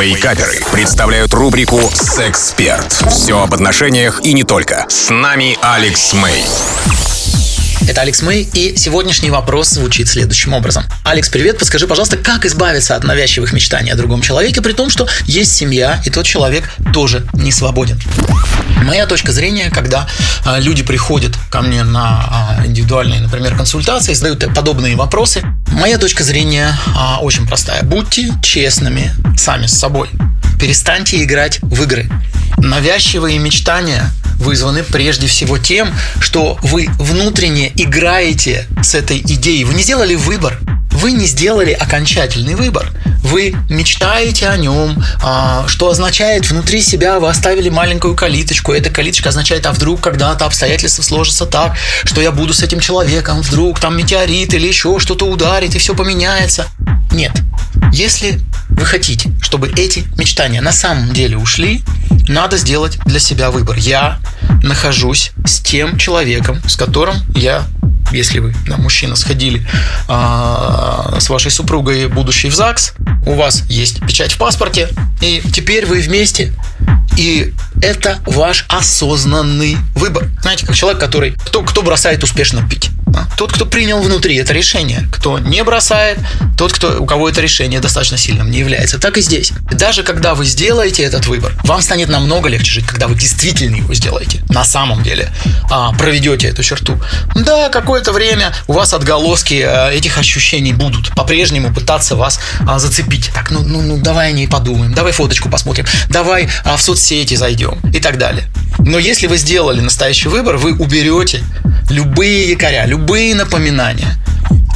Вейкаперы представляют рубрику «Сексперт». Все об отношениях и не только. С нами Алекс Мэй. Это Алекс Мэй, и сегодняшний вопрос звучит следующим образом. Алекс, привет, подскажи, пожалуйста, как избавиться от навязчивых мечтаний о другом человеке, при том, что есть семья, и тот человек тоже не свободен. Моя точка зрения, когда а, люди приходят ко мне на а, индивидуальные, например, консультации, задают подобные вопросы, моя точка зрения а, очень простая. Будьте честными сами с собой. Перестаньте играть в игры. Навязчивые мечтания вызваны прежде всего тем, что вы внутренне играете с этой идеей. Вы не сделали выбор. Вы не сделали окончательный выбор. Вы мечтаете о нем, а, что означает внутри себя вы оставили маленькую калиточку. Эта калиточка означает, а вдруг когда-то обстоятельства сложатся так, что я буду с этим человеком, вдруг там метеорит или еще что-то ударит и все поменяется. Нет. Если вы хотите, чтобы эти мечтания на самом деле ушли, надо сделать для себя выбор. Я нахожусь с тем человеком, с которым я если вы, да, мужчина, сходили а, с вашей супругой, будущей в ЗАГС, у вас есть печать в паспорте, и теперь вы вместе, и это ваш осознанный выбор. Знаете, как человек, который... Кто, кто бросает успешно пить? Тот, кто принял внутри это решение. Кто не бросает, тот, кто, у кого это решение достаточно сильным не является. Так и здесь. Даже когда вы сделаете этот выбор, вам станет намного легче жить, когда вы действительно его сделаете. На самом деле. А, проведете эту черту. Да, какое-то время у вас отголоски а, этих ощущений будут. По-прежнему пытаться вас а, зацепить. Так, ну, ну, ну, давай о ней подумаем. Давай фоточку посмотрим. Давай а, в соцсети зайдем. И так далее. Но если вы сделали настоящий выбор, вы уберете любые якоря, любые напоминания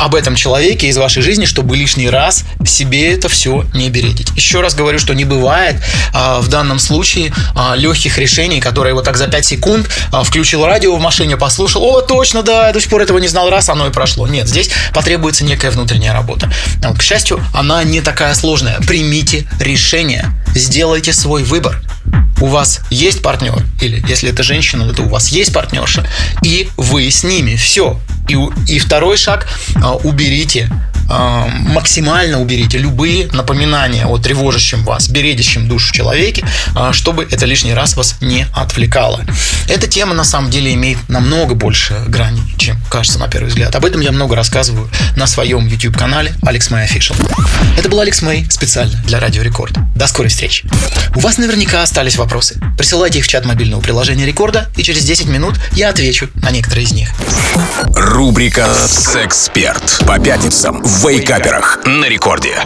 об этом человеке из вашей жизни, чтобы лишний раз себе это все не бередить. Еще раз говорю, что не бывает а, в данном случае а, легких решений, которые вот так за 5 секунд а, включил радио в машине, послушал, о, точно, да, я до сих пор этого не знал, раз, оно и прошло. Нет, здесь потребуется некая внутренняя работа. Вот, к счастью, она не такая сложная. Примите решение, сделайте свой выбор у вас есть партнер, или если это женщина, то у вас есть партнерша, и вы с ними. Все. И, и второй шаг а, уберите максимально уберите любые напоминания о тревожащем вас, бередящем душу человеке, а, чтобы это лишний раз вас не отвлекало. Эта тема на самом деле имеет намного больше граней, чем кажется на первый взгляд. Об этом я много рассказываю на своем YouTube-канале Алекс Мэй Official. Это был Алекс Мэй специально для Радио Рекорд. До скорой встречи. У вас наверняка остались вопросы. Присылайте их в чат мобильного приложения Рекорда, и через 10 минут я отвечу на некоторые из них. Рубрика «Сексперт» по пятницам в Вейкаперах на рекорде.